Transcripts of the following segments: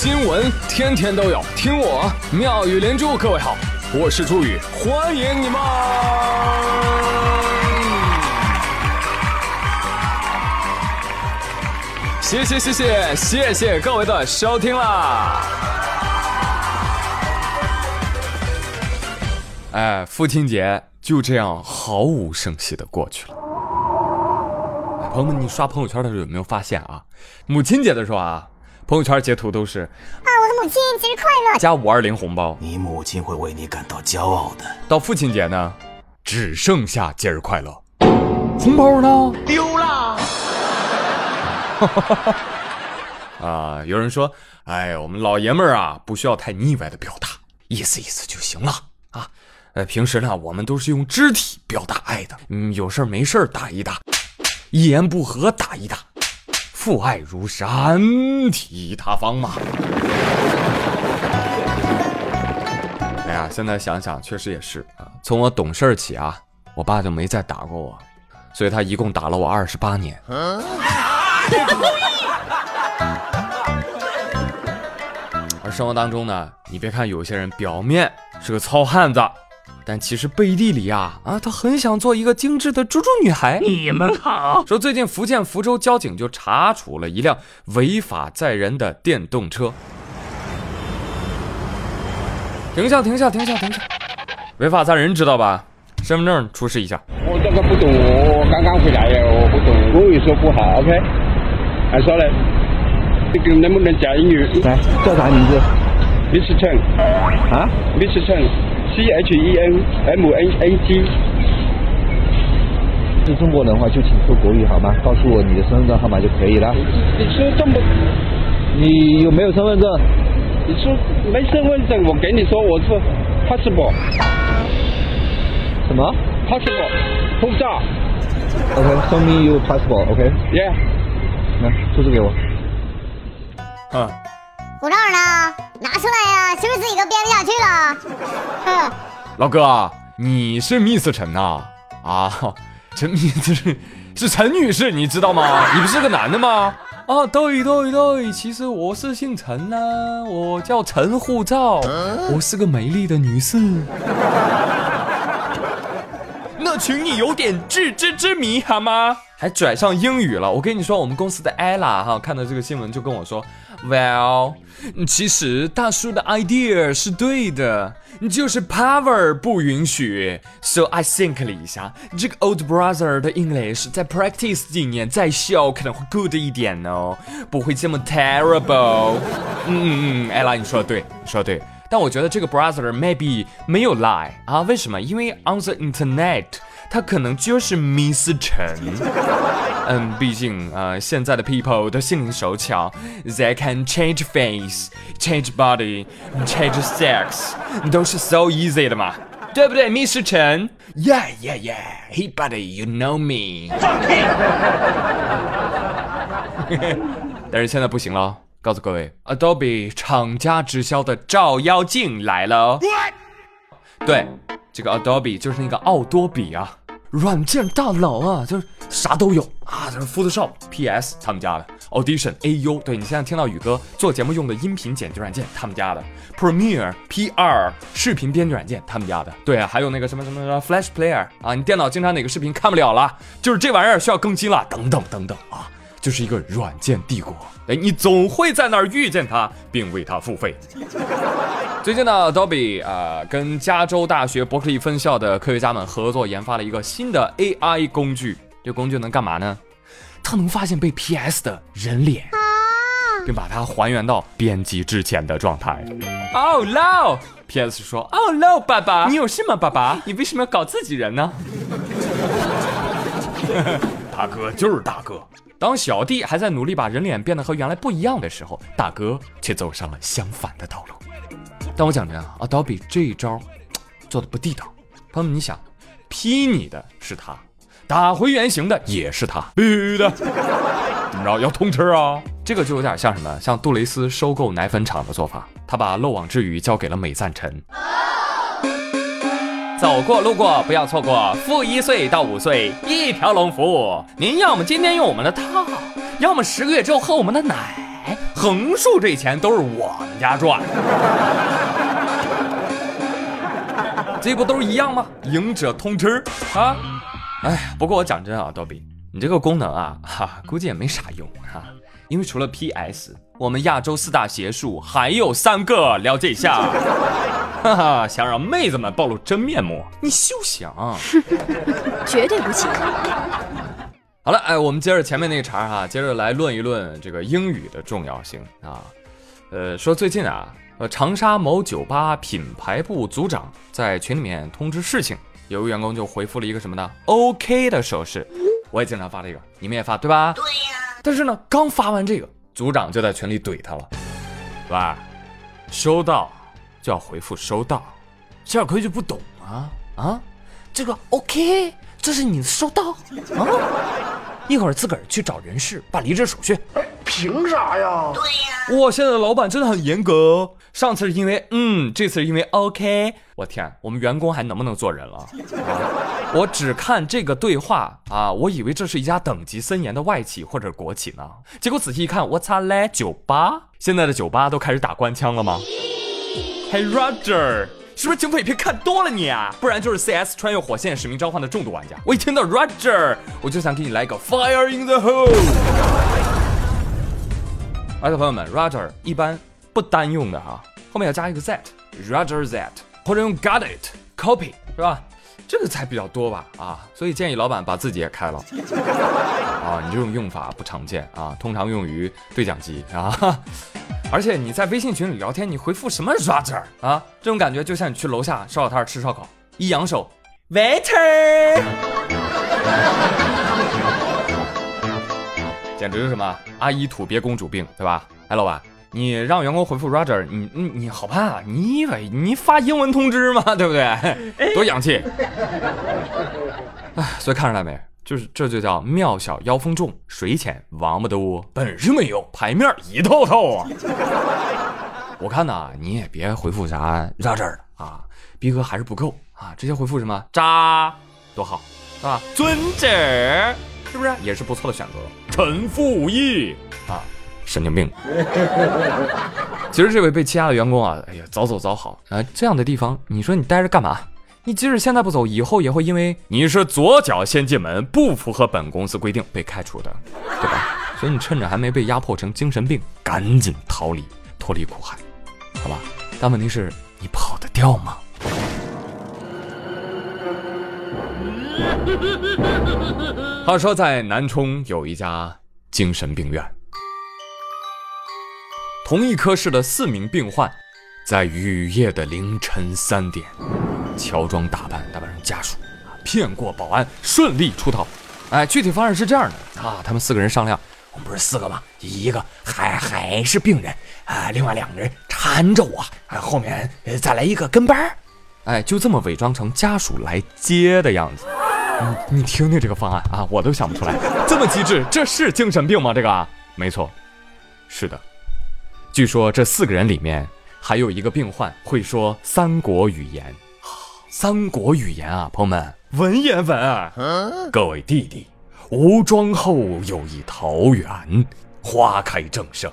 新闻天天都有，听我妙语连珠。各位好，我是朱宇，欢迎你们！谢谢谢谢谢谢各位的收听啦！哎，父亲节就这样毫无声息的过去了。朋友们，你刷朋友圈的时候有没有发现啊？母亲节的时候啊，朋友圈截图都是啊，我的母亲节日快乐，加五二零红包。你母亲会为你感到骄傲的。到父亲节呢，只剩下节日快乐，红包呢丢了。啊，有人说，哎，我们老爷们儿啊，不需要太腻歪的表达，意思意思就行了啊。呃，平时呢，我们都是用肢体表达爱的，嗯，有事儿没事儿打一打，一言不合打一打，父爱如山，体塌方嘛。哎呀，现在想想，确实也是啊。从我懂事起啊，我爸就没再打过我，所以他一共打了我二十八年。而生活当中呢，你别看有些人表面是个糙汉子，但其实背地里啊啊，他很想做一个精致的猪猪女孩。你们好。说最近福建福州交警就查处了一辆违法载人的电动车。停下，停下，停下，停下！违法载人知道吧？身份证出示一下。我这个不懂，我刚刚回来呀，我不懂，国语说不好，OK？还说嘞，这个能不能讲英语？来，叫啥名字？Mr. Chen。啊？Mr. Chen，C H E N M N A T。是中国人的话就请说国语好吗？告诉我你的身份证号码就可以了。你说这么，你有没有身份证？你说没身份证，我给你说我是 passport。什么？passport，护照。OK，show me your passport，OK？Yeah。来，出示给我。啊，护照呢？拿出来呀！是不是自己都编不下去了？哼，老哥，你是 Miss 陈呐？啊，陈 Miss 是是陈女士，你知道吗？你不是个男的吗？啊，对对对，其实我是姓陈呐、我叫陈护照，我是个美丽的女士。那请你有点自知之明好吗？还拽上英语了。我跟你说，我们公司的 ella 哈，看到这个新闻就跟我说，Well，其实大叔的 idea 是对的，就是 power 不允许。So I think 了一下，这个 old brother 的 English 再 practice 几年再秀可能会 good 一点哦，不会这么 terrible。嗯嗯嗯艾拉你说的对，你说的对。但我觉得这个 brother maybe 没有 lie 啊？为什么？因为 on the internet 他可能就是 Miss 陈。嗯，毕竟呃，现在的 people 都心灵手巧，they can change face, change body, change sex，都是 so easy 的嘛，对不对，Miss 陈？Yeah, yeah, yeah, hey buddy, you know me。但是现在不行了。告诉各位，Adobe 厂家直销的照妖镜来了。对，这个 Adobe 就是那个奥多比啊，软件大佬啊，就是啥都有啊，就是 Photoshop、PS 他们家的，Audition、AU，对你现在听到宇哥做节目用的音频剪辑软件他们家的，Premiere、PR 视频编辑软件他们家的，对啊，还有那个什么什么什么 Flash Player 啊，你电脑经常哪个视频看不了了，就是这玩意儿需要更新了，等等等等啊。就是一个软件帝国，哎，你总会在那儿遇见他，并为他付费。最近呢，Adobe 啊、呃、跟加州大学伯克利分校的科学家们合作研发了一个新的 AI 工具。这工具能干嘛呢？它能发现被 PS 的人脸，并把它还原到编辑之前的状态。Oh no！PS 说：“Oh no，爸爸，你有事吗？爸爸，你为什么要搞自己人呢？” 大哥就是大哥。当小弟还在努力把人脸变得和原来不一样的时候，大哥却走上了相反的道路。但我讲真啊，Adobe 这一招做的不地道。朋友们，你想，P 你的是他，打回原形的也是他，必须的。怎么着？要通吃啊？这个就有点像什么？像杜蕾斯收购奶粉厂的做法，他把漏网之鱼交给了美赞臣。走过路过不要错过，负一岁到五岁一条龙服务。您要么今天用我们的套，要么十个月之后喝我们的奶，横竖这钱都是我们家赚。这不都一样吗？赢者通吃啊！哎，不过我讲真啊，刀比，你这个功能啊，哈，估计也没啥用哈，因为除了 PS，我们亚洲四大邪术还有三个，了解一下。哈哈，想让妹子们暴露真面目，你休想！绝对不行。好了，哎，我们接着前面那个茬哈，接着来论一论这个英语的重要性啊。呃，说最近啊。呃，长沙某酒吧品牌部组长在群里面通知事情，有个员工就回复了一个什么呢？OK 的手势。我也经常发这个，你们也发对吧？对呀。但是呢，刚发完这个，组长就在群里怼他了。喂，收到就要回复收到，小亏就不懂啊啊！这个 OK，这是你收到啊？一会儿自个儿去找人事办离职手续。凭啥呀？对呀。哇，现在的老板真的很严格。上次是因为嗯，这次是因为 OK。我天，我们员工还能不能做人了？我只看这个对话啊，我以为这是一家等级森严的外企或者国企呢。结果仔细一看，我擦嘞，酒吧！现在的酒吧都开始打官腔了吗？嘿，Roger，是不是警匪片看多了你啊？不然就是 CS 穿越火线使命召唤的重度玩家。我一听到 Roger，我就想给你来一个 Fire in the hole。而且朋友们，Roger 一般不单用的哈，后面要加一个 that，Roger that，或者用 Got it，copy 是吧？这个才比较多吧啊，所以建议老板把自己也开了 啊，你这种用法不常见啊，通常用于对讲机啊，而且你在微信群里聊天，你回复什么 Roger 啊？这种感觉就像你去楼下烧烤摊吃烧烤，一扬手，waiter。简直是什么阿姨土鳖公主病，对吧？哎，老板，你让员工回复 Roger，你你你好办啊？你以为你发英文通知吗？对不对？多洋气！哎，所以看出来没？就是这就叫庙小妖风重，水浅王八多，本事没有，牌面一套套啊！我看呐，你也别回复啥 Roger 了啊，逼哥还是不够啊，直接回复什么渣，多好，是吧？尊者。是不是也是不错的选择？陈复义啊，神经病！其实这位被欺压的员工啊，哎呀，早走早好啊！这样的地方，你说你待着干嘛？你即使现在不走，以后也会因为你是左脚先进门，不符合本公司规定被开除的，对吧？所以你趁着还没被压迫成精神病，赶紧逃离，脱离苦海，好吧？但问题是，你跑得掉吗？话说，在南充有一家精神病院，同一科室的四名病患，在雨夜的凌晨三点，乔装打扮，打扮成家属，骗过保安，顺利出逃。哎，具体方案是这样的啊，他们四个人商量，我们不是四个吗？一个还还是病人啊，另外两个人缠着我，啊，后面再来一个跟班儿哎，就这么伪装成家属来接的样子。你你听听这个方案啊，我都想不出来，这么机智，这是精神病吗？这个没错，是的。据说这四个人里面还有一个病患会说三国语言，三国语言啊，朋友们，文言文啊。各位弟弟，吴庄后有一桃园，花开正盛，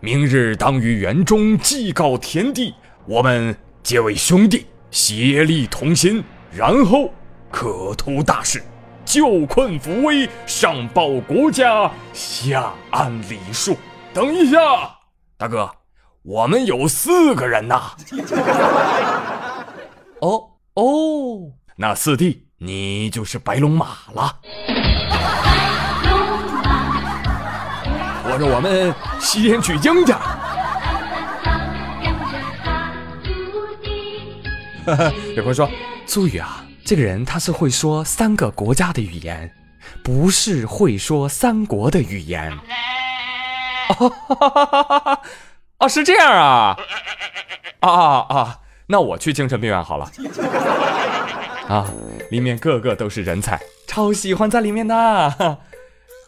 明日当于园中祭告田地，我们结为兄弟，协力同心，然后。可图大事，救困扶危，上报国家，下安理数。等一下，大哥，我们有四个人呐。哦哦，那四弟，你就是白龙马了。我说我们西天取经去。有朋友说，苏雨啊。这个人他是会说三个国家的语言，不是会说三国的语言。哦，是这样啊！啊啊啊！那我去精神病院好了。啊，里面个个都是人才，超喜欢在里面的。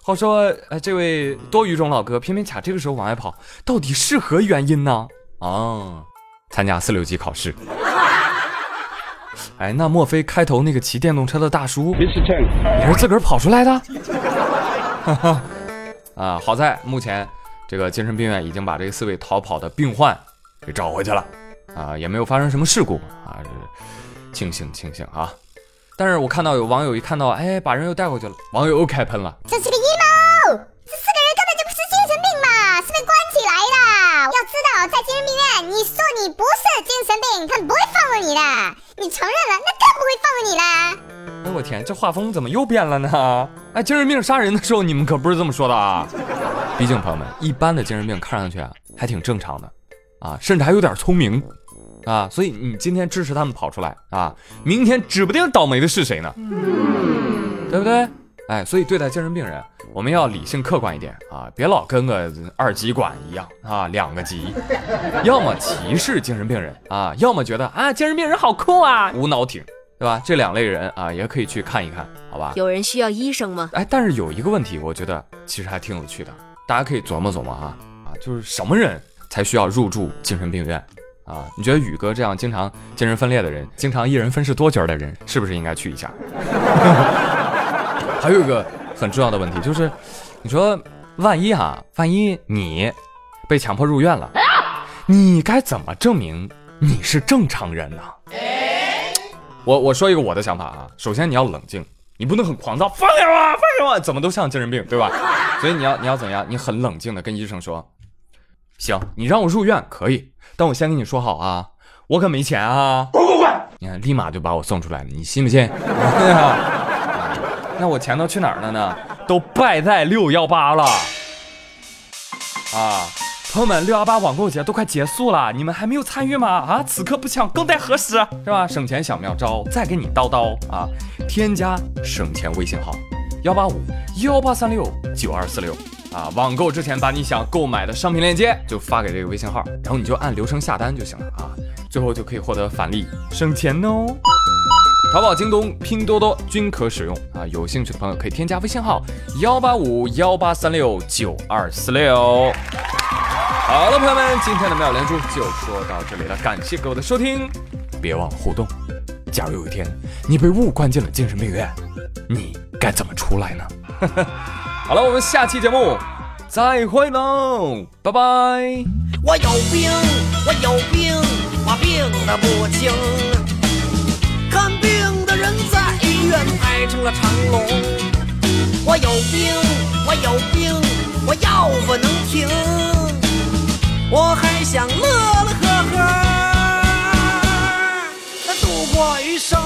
话说，呃，这位多语种老哥偏偏卡这个时候往外跑，到底是何原因呢？哦，参加四六级考试。哎，那莫非开头那个骑电动车的大叔也是自个儿跑出来的？啊，好在目前这个精神病院已经把这四位逃跑的病患给找回去了，啊，也没有发生什么事故啊，这庆幸庆幸啊。但是我看到有网友一看到，哎，把人又带回去了，网友又开喷了。这是个阴谋！这四个人根本就不是精神病嘛，是被关起来的。要知道，在精神病院，你说你不是精神病，他们不会放过你的。你承认了，那更不会放过你啦。哎，我天，这画风怎么又变了呢？哎，精神病杀人的时候，你们可不是这么说的啊。毕竟朋友们，一般的精神病看上去啊，还挺正常的，啊，甚至还有点聪明，啊，所以你今天支持他们跑出来啊，明天指不定倒霉的是谁呢，对不对？哎，所以对待精神病人，我们要理性客观一点啊，别老跟个二极管一样啊，两个极，要么歧视精神病人啊，要么觉得啊，精神病人好酷啊，无脑挺，对吧？这两类人啊，也可以去看一看，好吧？有人需要医生吗？哎，但是有一个问题，我觉得其实还挺有趣的，大家可以琢磨琢磨啊啊，就是什么人才需要入住精神病院啊？你觉得宇哥这样经常精神分裂的人，经常一人分饰多角的人，是不是应该去一下？还有一个很重要的问题就是，你说万一哈，万一你被强迫入院了，你该怎么证明你是正常人呢？我我说一个我的想法啊，首先你要冷静，你不能很狂躁，放开我，放开我，怎么都像精神病，对吧？所以你要你要怎样？你很冷静的跟医生说，行，你让我入院可以，但我先跟你说好啊，我可没钱啊，滚滚滚！你看立马就把我送出来了，你信不信？那我钱都去哪儿了呢？都败在六幺八了啊！朋友们，六幺八网购节都快结束了，你们还没有参与吗？啊，此刻不抢更待何时？是吧？省钱小妙招，再给你叨叨啊！添加省钱微信号幺八五幺八三六九二四六啊！网购之前把你想购买的商品链接就发给这个微信号，然后你就按流程下单就行了啊！最后就可以获得返利，省钱哦。淘宝、京东、拼多多均可使用啊！有兴趣的朋友可以添加微信号幺八五幺八三六九二四六。好了，朋友们，今天的妙连珠就说到这里了，感谢各位的收听，别忘了互动。假如有一天你被误关进了精神病院，你该怎么出来呢？呵 呵好了，我们下期节目再会喽，拜拜。我有病，我有病，我病得不轻。看病的人在医院排成了长龙。我有病，我有病，我药不能停。我还想乐乐呵呵度过余生。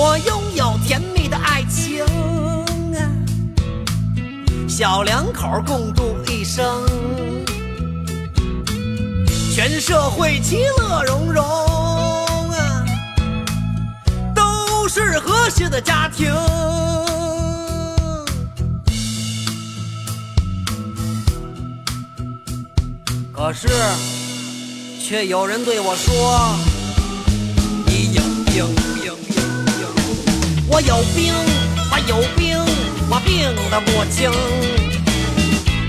我拥有甜蜜的爱情啊，小两口共度一生。全社会其乐融融啊，都是和谐的家庭。可是，却有人对我说：“我有病，我有病，我病得不轻。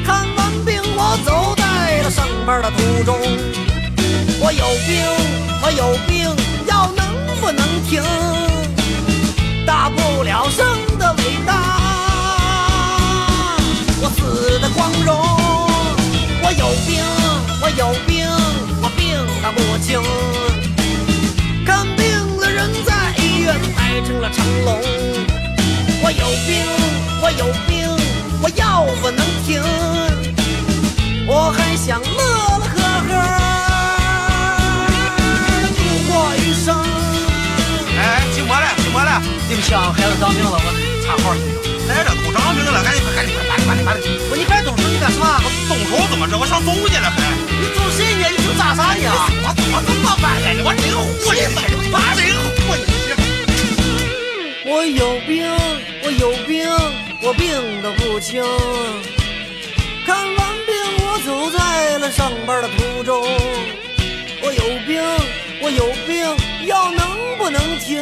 看完病，我走在了上班的途中。我有病，我有病，药能不能停？大不了生的伟大，我死的光荣。我有病，我有病，我病得不轻。哎，寂寞了，寂寞了！对不起啊，孩子长病了，我插号去。来这都长病了，赶紧快，赶紧快，快点，快点，快点！我你别动手，你干啥？我动手怎么着？我上走去了还？你走谁呢？你走咋啥呢？我我怎么办来了？我真活你妈！我真活你！我有病，我有病，我病得不轻。看完病，我走在了上班的途中。我有病，我有病，药能不能停？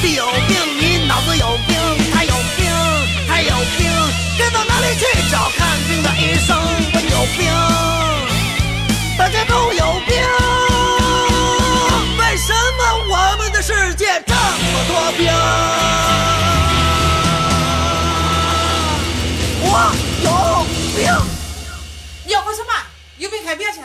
病，有病，你脑子有病，他有病，他有病，该到哪里去找看病的医生？我有病，大家都有病，为什么我们的世界这么多病？我有病。你要喝什么？有病看病去。